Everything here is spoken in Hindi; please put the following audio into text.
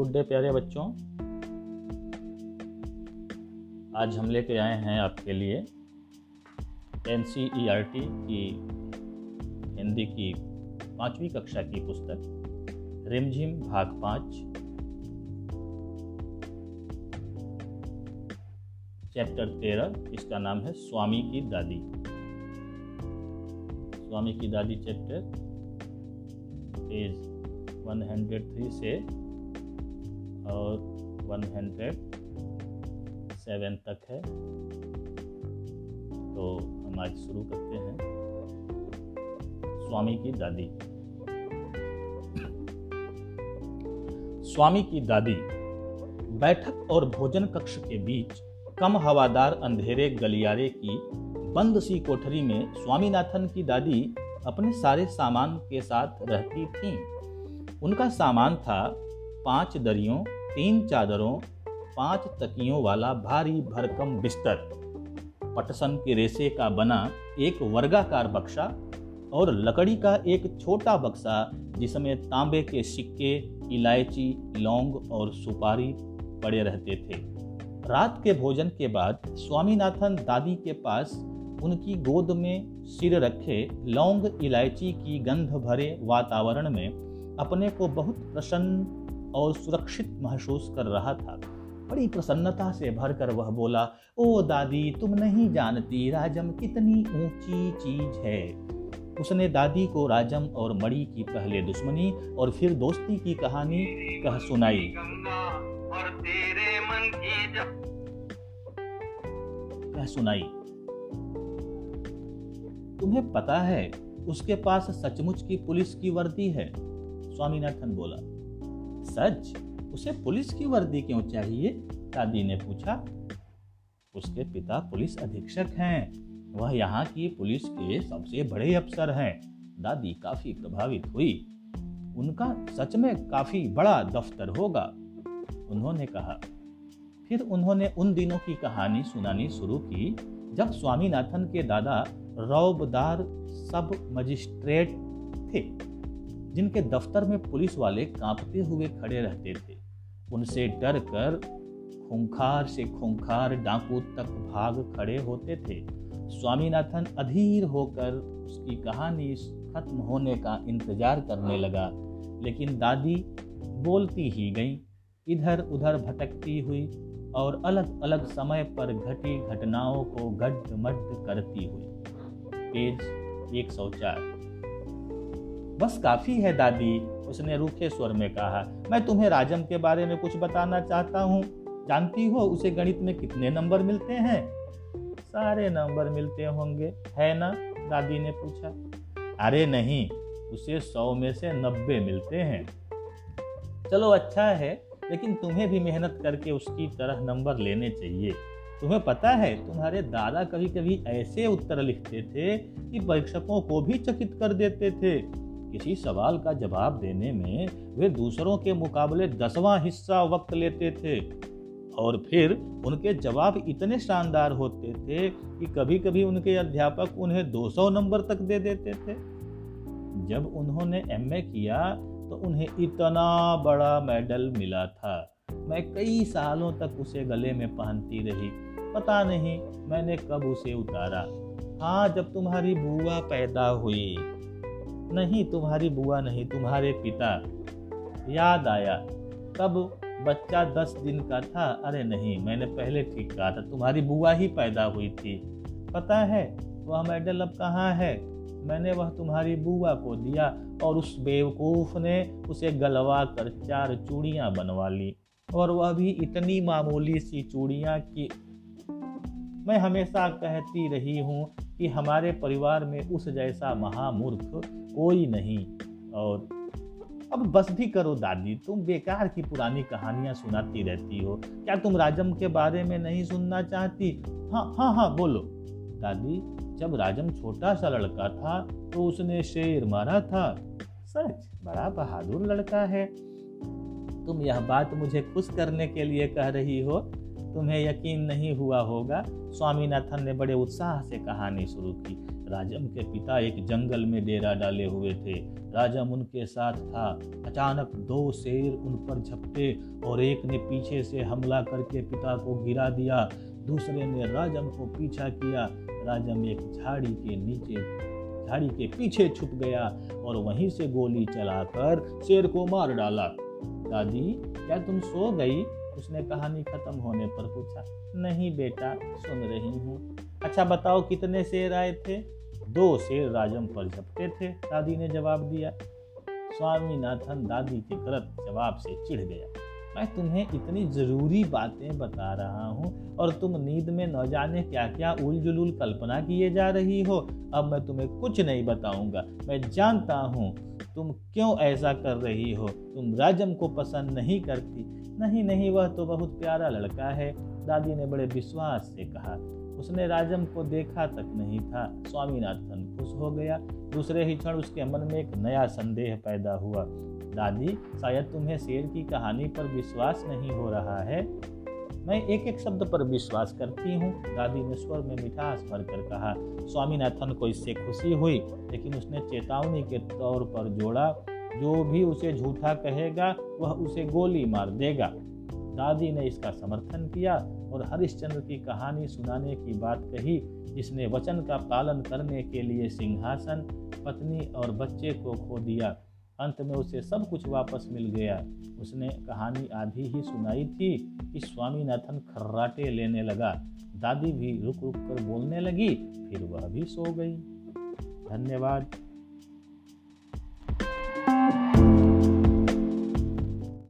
गुड डे प्यारे बच्चों। आज हम लेके आए हैं आपके लिए N C E R T की हिंदी की पांचवी कक्षा की पुस्तक, रिमझिम भाग पाँच। चैप्टर तेरह, इसका नाम है स्वामी की दादी। स्वामी की दादी चैप्टर पेज 103 से और 107 तक है। तो हम आज शुरू करते हैं। स्वामी की दादी। स्वामी की दादी, बैठक और भोजन कक्ष के बीच कम हवादार अंधेरे गलियारे की बंद सी कोठरी में स्वामीनाथन की दादी अपने सारे सामान के साथ रहती थीं। उनका सामान था पाँच दरियों तीन चादरों, पाँच तकियों वाला भारी भरकम बिस्तर, पटसन के रेसे का बना एक वर्गाकार बक्सा और लकड़ी का एक छोटा बक्सा जिसमें तांबे के सिक्के, इलायची, लौंग और सुपारी पड़े रहते थे। रात के भोजन के बाद स्वामीनाथन दादी के पास उनकी गोद में सिर रखे लौंग, इलायची की गंध भरे वातावरण में अपने को बहुत प्रसन्न और सुरक्षित महसूस कर रहा था। बड़ी प्रसन्नता से भरकर वह बोला, ओ दादी, तुम नहीं जानती राजम कितनी ऊँची चीज़ है। उसने दादी को राजम और मड़ी की पहले दुश्मनी और फिर दोस्ती की कहानी कह सुनाई। कह सुनाई। तुम्हें पता है, उसके पास सचमुच की पुलिस की वर्दी है? स्वामीनाथन बोला। सच, उसे पुलिस की वर्दी क्यों चाहिए? दादी ने पूछा। उसके पिता पुलिस अधीक्षक हैं। वह यहाँ की पुलिस के सबसे बड़े अफसर हैं। दादी काफ़ी प्रभावित हुई। उनका सच में काफ़ी बड़ा दफ्तर होगा। उन्होंने कहा। फिर उन्होंने उन दिनों की कहानी सुनानी शुरू की, जब स्वामीनाथन के दादा रौबदार सब मजिस्ट्रेट थे। जिनके दफ्तर में पुलिस वाले कांपते हुए खड़े रहते थे। उनसे डर कर खूंखार से खूंखार डाकू तक भाग खड़े होते थे। स्वामीनाथन अधीर होकर उसकी कहानी खत्म होने का इंतज़ार करने लगा लेकिन दादी बोलती ही गई इधर उधर भटकती हुई और अलग अलग समय पर घटी घटनाओं को गड्ढ मड्ढ करती हुई। पेज 104 बस काफ़ी है दादी, उसने रूखे स्वर में कहा। मैं तुम्हें राजम के बारे में कुछ बताना चाहता हूँ। जानती हो उसे गणित में कितने नंबर मिलते हैं? सारे नंबर मिलते होंगे, है ना? दादी ने पूछा। अरे नहीं, उसे सौ में से नब्बे मिलते हैं। चलो अच्छा है, लेकिन तुम्हें भी मेहनत करके उसकी तरह नंबर लेने चाहिए। तुम्हें पता है, तुम्हारे दादा कभी कभी ऐसे उत्तर लिखते थे कि परीक्षकों को भी चकित कर देते थे। किसी सवाल का जवाब देने में वे दूसरों के मुकाबले दसवां हिस्सा वक्त लेते थे। और फिर उनके जवाब इतने शानदार होते थे कि कभी कभी उनके अध्यापक उन्हें 200 नंबर तक दे देते थे। जब उन्होंने एमए किया तो उन्हें इतना बड़ा मेडल मिला था। मैं कई सालों तक उसे गले में पहनती रही। पता नहीं मैंने कब उसे उतारा। हाँ जब तुम्हारी बुआ पैदा हुई। नहीं तुम्हारी बुआ नहीं, तुम्हारे पिता। याद आया, तब बच्चा दस दिन का था। अरे नहीं, मैंने पहले ठीक कहा था, तुम्हारी बुआ ही पैदा हुई थी। पता है, वह मेडल अब कहाँ है? मैंने वह तुम्हारी बुआ को दिया और उस बेवकूफ़ ने उसे गलवा कर चार चूड़ियाँ बनवा ली। और वह भी इतनी मामूली सी चूड़ियाँ कि मैं हमेशा कहती रही हूँ कि हमारे परिवार में उस जैसा महामूर्ख कोई नहीं। और अब बस भी करो दादी, तुम बेकार की पुरानी कहानियाँ सुनाती रहती हो। क्या तुम राजम के बारे में नहीं सुनना चाहती? हाँ हाँ हाँ बोलो। दादी, जब राजम छोटा सा लड़का था तो उसने शेर मारा था। सच, बड़ा बहादुर लड़का है। तुम यह बात मुझे खुश करने के लिए कह रही हो? तुम्हें यकीन नहीं हुआ होगा। स्वामीनाथन ने बड़े उत्साह से कहानी शुरू की। राजम के पिता एक जंगल में डेरा डाले हुए थे। राजम उनके साथ था। अचानक दो शेर उन पर झपटे और एक ने पीछे से हमला करके पिता को गिरा दिया। दूसरे ने राजम को पीछा किया। राजम एक झाड़ी के नीचे, झाड़ी के पीछे छुप गया और वहीं से गोली चलाकर शेर को मार डाला। दादी, क्या तुम सो गई? उसने कहानी खत्म होने पर पूछा, नहीं बेटा, सुन रही हूँ। अच्छा बताओ कितने शेर आए थे? दो शेर राजम पर झपटे थे, दादी ने जवाब दिया। स्वामीनाथन दादी के गलत जवाब से चिढ़ गया। मैं तुम्हें इतनी ज़रूरी बातें बता रहा हूँ और तुम नींद में न जाने क्या क्या उल जुलूल कल्पना किए जा रही हो। अब मैं तुम्हें कुछ नहीं बताऊँगा। मैं जानता हूँ तुम क्यों ऐसा कर रही हो। तुम राजम को पसंद नहीं करती। नहीं नहीं, वह तो बहुत प्यारा लड़का है, दादी ने बड़े विश्वास से कहा। उसने राजम को देखा तक नहीं था। स्वामीनाथन खुश हो गया। दूसरे ही क्षण उसके मन में एक नया संदेह पैदा हुआ। दादी, शायद तुम्हें शेर की कहानी पर विश्वास नहीं हो रहा है? मैं एक एक शब्द पर विश्वास करती हूँ, दादी ने स्वर में मिठास भर कर कहा। स्वामीनाथन को इससे खुशी हुई, लेकिन उसने चेतावनी के तौर पर जोड़ा। जो भी उसे झूठा कहेगा, वह उसे गोली मार देगा। दादी ने इसका समर्थन किया और हरिश्चंद्र की कहानी सुनाने की बात कही, जिसने वचन का पालन करने के लिए सिंहासन, पत्नी और बच्चे को खो दिया। अंत में उसे सब कुछ वापस मिल गया। उसने कहानी आधी ही सुनाई थी कि स्वामीनाथन खर्राटे लेने लगा। दादी भी रुक रुक कर बोलने लगी, फिर वह भी सो गई। धन्यवाद।